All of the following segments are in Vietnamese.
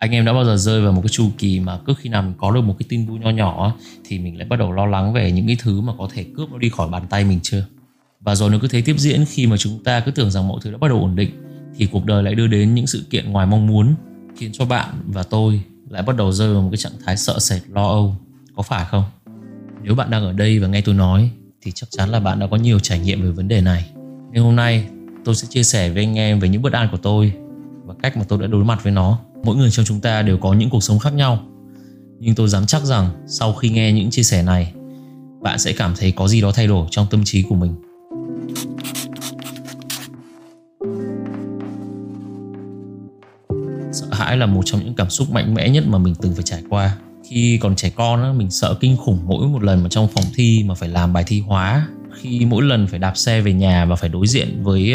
anh em đã bao giờ rơi vào một cái chu kỳ mà cứ khi nào mình có được một cái tin vui nho nhỏ thì mình lại bắt đầu lo lắng về những cái thứ mà có thể cướp nó đi khỏi bàn tay mình chưa? Và rồi nó cứ thế tiếp diễn, khi mà chúng ta cứ tưởng rằng mọi thứ đã bắt đầu ổn định, thì cuộc đời lại đưa đến những sự kiện ngoài mong muốn, khiến cho bạn và tôi lại bắt đầu rơi vào một cái trạng thái sợ sệt, lo âu. Có phải không? Nếu bạn đang ở đây và nghe tôi nói, thì chắc chắn là bạn đã có nhiều trải nghiệm về vấn đề này. Nên hôm nay, tôi sẽ chia sẻ với anh em về những bất an của tôi và cách mà tôi đã đối mặt với nó mỗi người trong chúng ta đều có những cuộc sống khác nhau. Nhưng tôi dám chắc rằng sau khi nghe những chia sẻ này bạn sẽ cảm thấy có gì đó thay đổi trong tâm trí của mình. Sợ hãi là một trong những cảm xúc mạnh mẽ nhất mà mình từng phải trải qua. Khi còn trẻ con á, mình sợ kinh khủng mỗi một lần mà trong phòng thi mà phải làm bài thi hóa. Khi mỗi lần phải đạp xe về nhà và phải đối diện với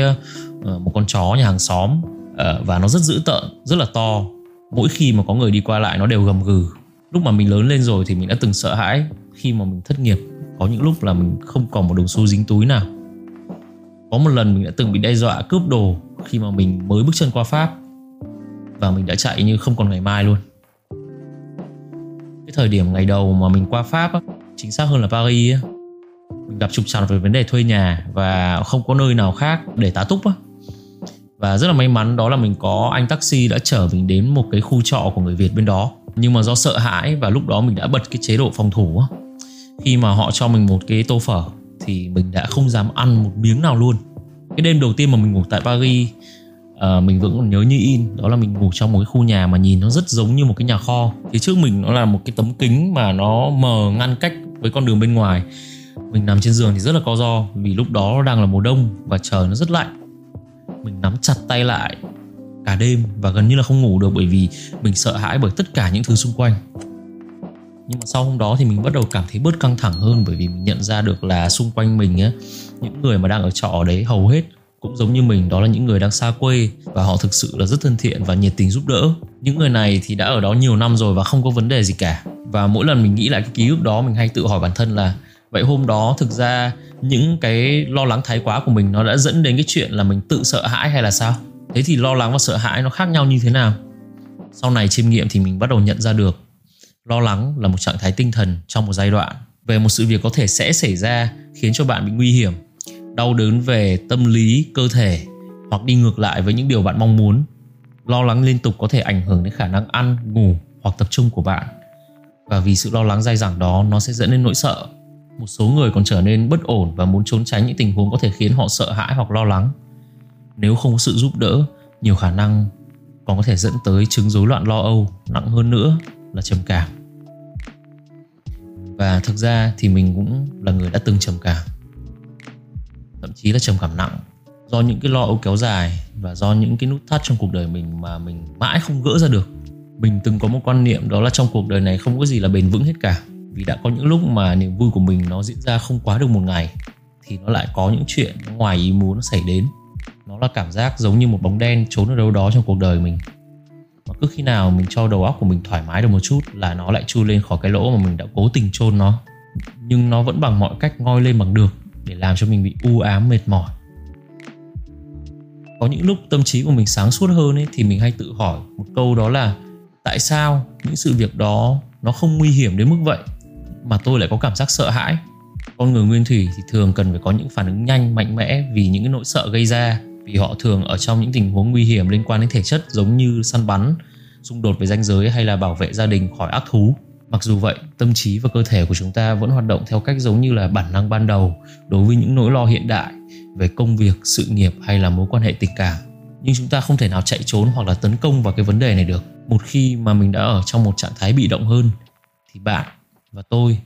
ờ, một con chó nhà hàng xóm ờ, và nó rất dữ tợn rất là to mỗi khi mà có người đi qua lại nó đều gầm gừ. Lúc mà mình lớn lên rồi thì mình đã từng sợ hãi khi mà mình thất nghiệp. Có những lúc là mình không còn một đồng xu dính túi nào. Có một lần mình đã từng bị đe dọa cướp đồ khi mà mình mới bước chân qua pháp. Và mình đã chạy như không còn ngày mai luôn. Cái thời điểm ngày đầu mà mình qua pháp á, chính xác hơn là paris á, mình gặp trục trặc về vấn đề thuê nhà và không có nơi nào khác để tá túc á và rất là may mắn đó là mình có anh taxi đã chở mình đến một cái khu trọ của người việt bên đó. Nhưng mà do sợ hãi và lúc đó mình đã bật cái chế độ phòng thủ khi mà họ cho mình một cái tô phở thì mình đã không dám ăn một miếng nào luôn. Cái đêm đầu tiên mà mình ngủ tại paris uh, mình vẫn còn nhớ như in đó là mình ngủ trong một cái khu nhà mà nhìn nó rất giống như một cái nhà kho. Phía trước mình nó là một cái tấm kính mà nó mờ ngăn cách với con đường bên ngoài. Mình nằm trên giường thì rất là co do vì lúc đó đang là mùa đông và trời nó rất lạnh mình nắm chặt tay lại cả đêm và gần như là không ngủ được bởi vì mình sợ hãi bởi tất cả những thứ xung quanh. Nhưng mà sau hôm đó thì mình bắt đầu cảm thấy bớt căng thẳng hơn bởi vì mình nhận ra được là xung quanh mình á, những người mà đang ở trọ đấy hầu hết cũng giống như mình, đó là những người đang xa quê và họ thực sự là rất thân thiện và nhiệt tình giúp đỡ. Những người này thì đã ở đó nhiều năm rồi và không có vấn đề gì cả. Và mỗi lần mình nghĩ lại cái ký ức đó, mình hay tự hỏi bản thân là vậy hôm đó thực ra những cái lo lắng thái quá của mình nó đã dẫn đến cái chuyện là mình tự sợ hãi hay là sao? Thế thì lo lắng và sợ hãi nó khác nhau như thế nào? Sau này chiêm nghiệm thì mình bắt đầu nhận ra được. Lo lắng là một trạng thái tinh thần trong một giai đoạn. Về một sự việc có thể sẽ xảy ra khiến cho bạn bị nguy hiểm, đau đớn về tâm lý, cơ thể hoặc đi ngược lại với những điều bạn mong muốn. Lo lắng liên tục có thể ảnh hưởng đến khả năng ăn, ngủ hoặc tập trung của bạn. Và vì sự lo lắng dai dẳng đó, nó sẽ dẫn đến nỗi sợ một số người còn trở nên bất ổn và muốn trốn tránh những tình huống có thể khiến họ sợ hãi hoặc lo lắng. Nếu không có sự giúp đỡ, nhiều khả năng còn có thể dẫn tới chứng rối loạn lo âu, nặng hơn nữa là trầm cảm. Và thực ra thì mình cũng là người đã từng trầm cảm. Thậm chí là trầm cảm nặng do những cái lo âu kéo dài và do những cái nút thắt trong cuộc đời mình mà mình mãi không gỡ ra được. Mình từng có một quan niệm đó là trong cuộc đời này không có gì là bền vững hết cả vì đã có những lúc mà niềm vui của mình nó diễn ra không quá được một ngày, thì nó lại có những chuyện ngoài ý muốn nó xảy đến. Nó là cảm giác giống như một bóng đen trốn ở đâu đó trong cuộc đời mình. Mà cứ khi nào mình cho đầu óc của mình thoải mái được một chút là nó lại chui lên khỏi cái lỗ mà mình đã cố tình chôn nó. Nhưng nó vẫn bằng mọi cách ngoi lên bằng được để làm cho mình bị u ám, mệt mỏi. Có những lúc tâm trí của mình sáng suốt hơn ấy, thì mình hay tự hỏi một câu đó là, tại sao những sự việc đó nó không nguy hiểm đến mức vậy? Mà tôi lại có cảm giác sợ hãi. Con người nguyên thủy thì thường cần phải có những phản ứng nhanh, mạnh mẽ vì những cái nỗi sợ gây ra, vì họ thường ở trong những tình huống nguy hiểm liên quan đến thể chất giống như săn bắn, xung đột về danh giới hay là bảo vệ gia đình khỏi ác thú. Mặc dù vậy, tâm trí và cơ thể của chúng ta vẫn hoạt động theo cách giống như là bản năng ban đầu đối với những nỗi lo hiện đại về công việc, sự nghiệp hay là mối quan hệ tình cảm. Nhưng chúng ta không thể nào chạy trốn hoặc là tấn công vào cái vấn đề này được. Một khi mà mình đã ở trong một trạng thái bị động hơn, thì bạn và tôi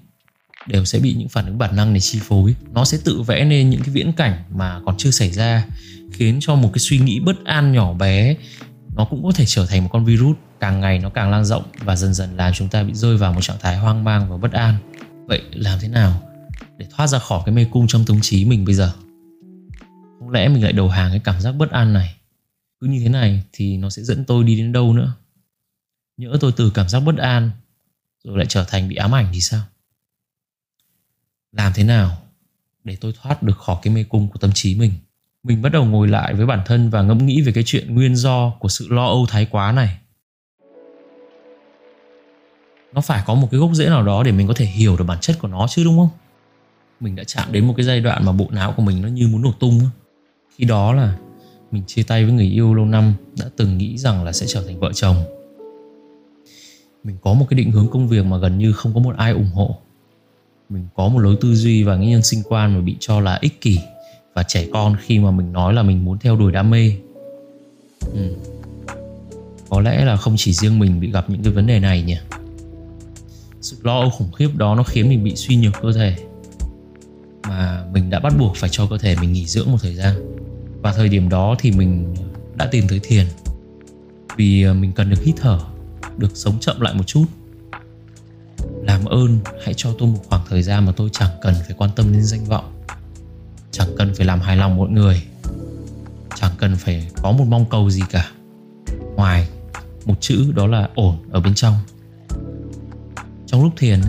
đều sẽ bị những phản ứng bản năng này chi phối. Nó sẽ tự vẽ nên những cái viễn cảnh mà còn chưa xảy ra, khiến cho một cái suy nghĩ bất an nhỏ bé, nó cũng có thể trở thành một con virus. Càng ngày nó càng lan rộng và dần dần làm chúng ta bị rơi vào một trạng thái hoang mang và bất an. Vậy làm thế nào để thoát ra khỏi cái mê cung trong tâm trí mình bây giờ? Không lẽ mình lại đầu hàng cái cảm giác bất an này? Cứ như thế này thì nó sẽ dẫn tôi đi đến đâu nữa? Nhỡ tôi từ cảm giác bất an rồi lại trở thành bị ám ảnh thì sao? Làm thế nào để tôi thoát được khỏi cái mê cung của tâm trí mình? Mình bắt đầu ngồi lại với bản thân và ngẫm nghĩ về cái chuyện nguyên do của sự lo âu thái quá này. Nó phải có một cái gốc rễ nào đó để mình có thể hiểu được bản chất của nó chứ, đúng không? Mình đã chạm đến một cái giai đoạn mà bộ não của mình nó như muốn nổ tung khi đó là mình chia tay với người yêu lâu năm đã từng nghĩ rằng là sẽ trở thành vợ chồng mình có một cái định hướng công việc mà gần như không có một ai ủng hộ. Mình có một lối tư duy và nghĩ nhân sinh quan mà bị cho là ích kỷ và trẻ con khi mà mình nói là mình muốn theo đuổi đam mê. Ừ. có lẽ là không chỉ riêng mình bị gặp những cái vấn đề này nhỉ. Sự lo âu khủng khiếp đó nó khiến mình bị suy nhược cơ thể, mà mình đã bắt buộc phải cho cơ thể mình nghỉ dưỡng một thời gian. Và thời điểm đó thì mình đã tìm tới thiền, vì ờ, mình cần được hít thở được sống chậm lại một chút. Làm ơn, hãy cho tôi một khoảng thời gian mà tôi chẳng cần phải quan tâm đến danh vọng. Chẳng cần phải làm hài lòng mọi người. Chẳng cần phải có một mong cầu gì cả. Ngoài, một chữ đó là ổn ở bên trong. Trong lúc thiền,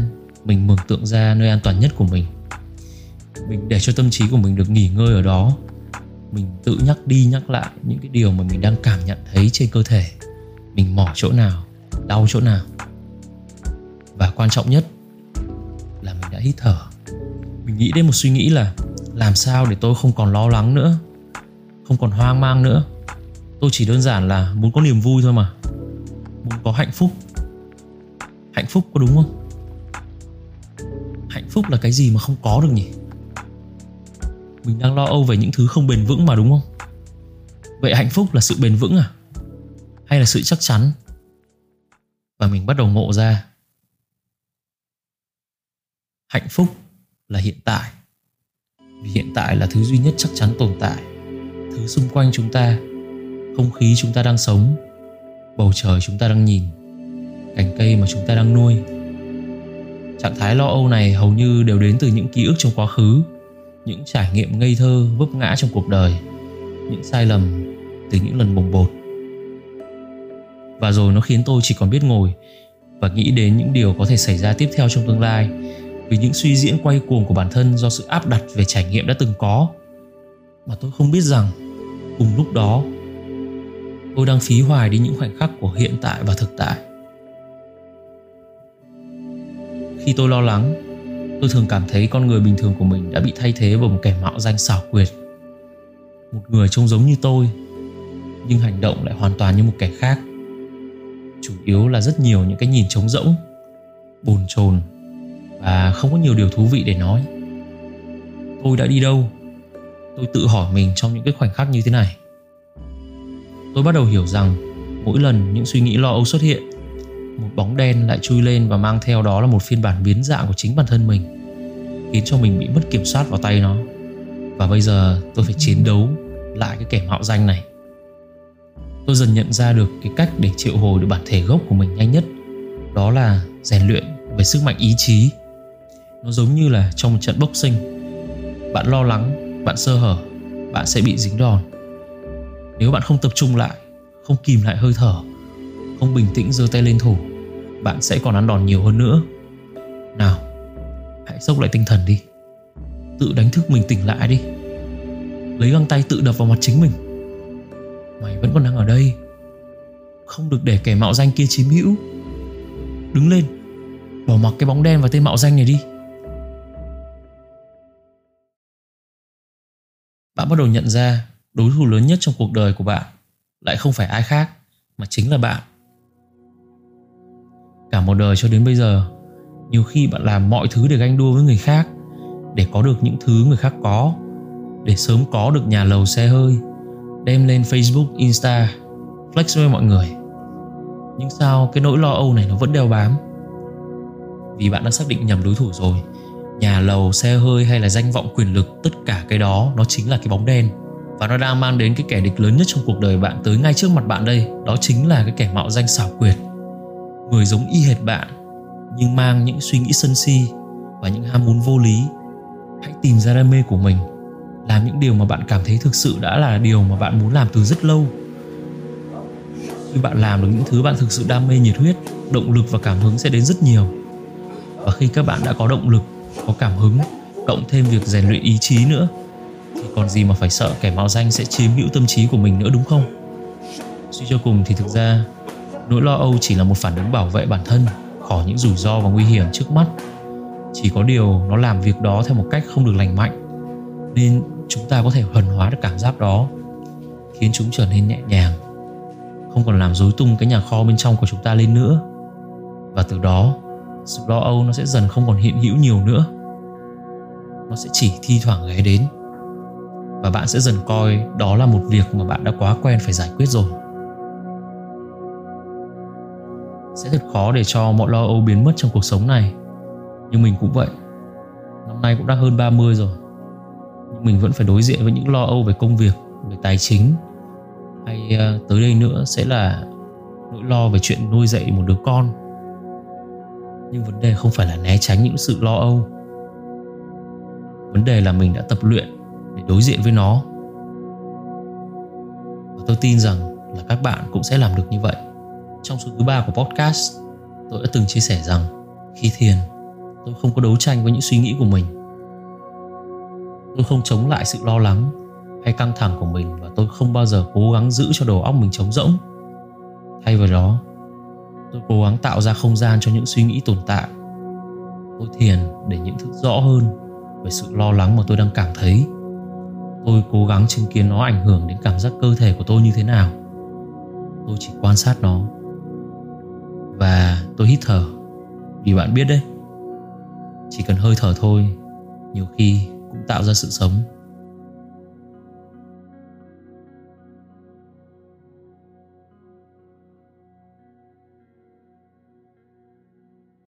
mình mường tượng ra nơi an toàn nhất của mình. Mình để cho tâm trí của mình được nghỉ ngơi ở đó. Mình tự nhắc đi nhắc lại những cái điều mà mình đang cảm nhận thấy trên cơ thể. Mình mỏi chỗ nào đau chỗ nào. Và quan trọng nhất là mình đã hít thở. Mình nghĩ đến một suy nghĩ là làm sao để tôi không còn lo lắng nữa, không còn hoang mang nữa. Tôi chỉ đơn giản là muốn có niềm vui thôi mà. Muốn có hạnh phúc. Hạnh phúc có đúng không? Hạnh phúc là cái gì mà không có được nhỉ? Mình đang lo âu về những thứ không bền vững mà đúng không? Vậy hạnh phúc là sự bền vững à? Hay là sự chắc chắn? Và mình bắt đầu ngộ ra. Hạnh phúc là hiện tại, vì hiện tại là thứ duy nhất chắc chắn tồn tại. Thứ xung quanh chúng ta, không khí chúng ta đang sống, bầu trời chúng ta đang nhìn, cành cây mà chúng ta đang nuôi. Trạng thái lo âu này hầu như đều đến từ những ký ức trong quá khứ, những trải nghiệm ngây thơ vấp ngã trong cuộc đời, những sai lầm từ những lần bồng bột và rồi nó khiến tôi chỉ còn biết ngồi và nghĩ đến những điều có thể xảy ra tiếp theo trong tương lai vì những suy diễn quay cuồng của bản thân do sự áp đặt về trải nghiệm đã từng có. Mà tôi không biết rằng cùng lúc đó, tôi đang phí hoài đi những khoảnh khắc của hiện tại và thực tại. Khi tôi lo lắng, tôi thường cảm thấy con người bình thường của mình đã bị thay thế bởi một kẻ mạo danh xảo quyệt. Một người trông giống như tôi, nhưng hành động lại hoàn toàn như một kẻ khác chủ yếu là rất nhiều những cái nhìn trống rỗng, bồn chồn và không có nhiều điều thú vị để nói. Tôi đã đi đâu? Tôi tự hỏi mình trong những cái khoảnh khắc như thế này. Tôi bắt đầu hiểu rằng mỗi lần những suy nghĩ lo âu xuất hiện, một bóng đen lại chui lên và mang theo đó là một phiên bản biến dạng của chính bản thân mình, khiến cho mình bị mất kiểm soát vào tay nó. Và bây giờ tôi phải chiến đấu lại cái kẻ mạo danh này tôi dần nhận ra được cái cách để triệu hồi được bản thể gốc của mình nhanh nhất. Đó là rèn luyện về sức mạnh ý chí. Nó giống như là trong một trận boxing. Bạn lo lắng, bạn sơ hở, bạn sẽ bị dính đòn. Nếu bạn không tập trung lại, không kìm lại hơi thở, không bình tĩnh giơ tay lên thủ, bạn sẽ còn ăn đòn nhiều hơn nữa. Nào, hãy sốc lại tinh thần đi. Tự đánh thức mình tỉnh lại đi. Lấy găng tay tự đập vào mặt chính mình mày vẫn còn đang ở đây. Không được để kẻ mạo danh kia chiếm hữu. Đứng lên, bỏ mặc cái bóng đen và tên mạo danh này đi. Bạn bắt đầu nhận ra đối thủ lớn nhất trong cuộc đời của bạn lại không phải ai khác, mà chính là bạn. Cả một đời cho đến bây giờ, nhiều khi bạn làm mọi thứ để ganh đua với người khác, để có được những thứ người khác có, để sớm có được nhà lầu, xe hơi đem lên facebook, insta, flex với mọi người. Nhưng sao cái nỗi lo âu này nó vẫn đeo bám? Vì bạn đã xác định nhầm đối thủ rồi. Nhà lầu, xe hơi hay là danh vọng quyền lực, tất cả cái đó nó chính là cái bóng đen. Và nó đang mang đến cái kẻ địch lớn nhất trong cuộc đời bạn tới ngay trước mặt bạn đây. Đó chính là cái kẻ mạo danh xảo quyệt. Người giống y hệt bạn, nhưng mang những suy nghĩ sân si và những ham muốn vô lý. Hãy tìm ra đam mê của mình làm những điều mà bạn cảm thấy thực sự đã là điều mà bạn muốn làm từ rất lâu. Khi bạn làm được những thứ bạn thực sự đam mê nhiệt huyết, động lực và cảm hứng sẽ đến rất nhiều. Và khi các bạn đã có động lực, có cảm hứng, cộng thêm việc rèn luyện ý chí nữa, thì còn gì mà phải sợ kẻ mạo danh sẽ chiếm hữu tâm trí của mình nữa, đúng không? Suy cho cùng thì thực ra, nỗi lo âu chỉ là một phản ứng bảo vệ bản thân khỏi những rủi ro và nguy hiểm trước mắt. Chỉ có điều nó làm việc đó theo một cách không được lành mạnh, nên chúng ta có thể thuần hóa được cảm giác đó, khiến chúng trở nên nhẹ nhàng, không còn làm rối tung cái nhà kho bên trong của chúng ta lên nữa. Và từ đó, sự lo âu nó sẽ dần không còn hiện hữu nhiều nữa. Nó sẽ chỉ thi thoảng ghé đến. Và bạn sẽ dần coi đó là một việc mà bạn đã quá quen phải giải quyết rồi. Sẽ thật khó để cho mọi lo âu biến mất trong cuộc sống này. Nhưng mình cũng vậy. Năm nay cũng đã hơn 30 rồi nhưng mình vẫn phải đối diện với những lo âu về công việc, về tài chính. Hay ờ, tới đây nữa sẽ là nỗi lo về chuyện nuôi dạy một đứa con. Nhưng vấn đề không phải là né tránh những sự lo âu. Vấn đề là mình đã tập luyện để đối diện với nó. Và tôi tin rằng là các bạn cũng sẽ làm được như vậy. Trong số thứ ba của podcast, tôi đã từng chia sẻ rằng, khi thiền, tôi không có đấu tranh với những suy nghĩ của mình tôi không chống lại sự lo lắng hay căng thẳng của mình và tôi không bao giờ cố gắng giữ cho đầu óc mình trống rỗng. Thay vào đó, tôi cố gắng tạo ra không gian cho những suy nghĩ tồn tại. Tôi thiền để nhận thức rõ hơn về sự lo lắng mà tôi đang cảm thấy. Tôi cố gắng chứng kiến nó ảnh hưởng đến cảm giác cơ thể của tôi như thế nào. Tôi chỉ quan sát nó. Và tôi hít thở. Vì bạn biết đấy, chỉ cần hơi thở thôi, nhiều khi cũng tạo ra sự sống.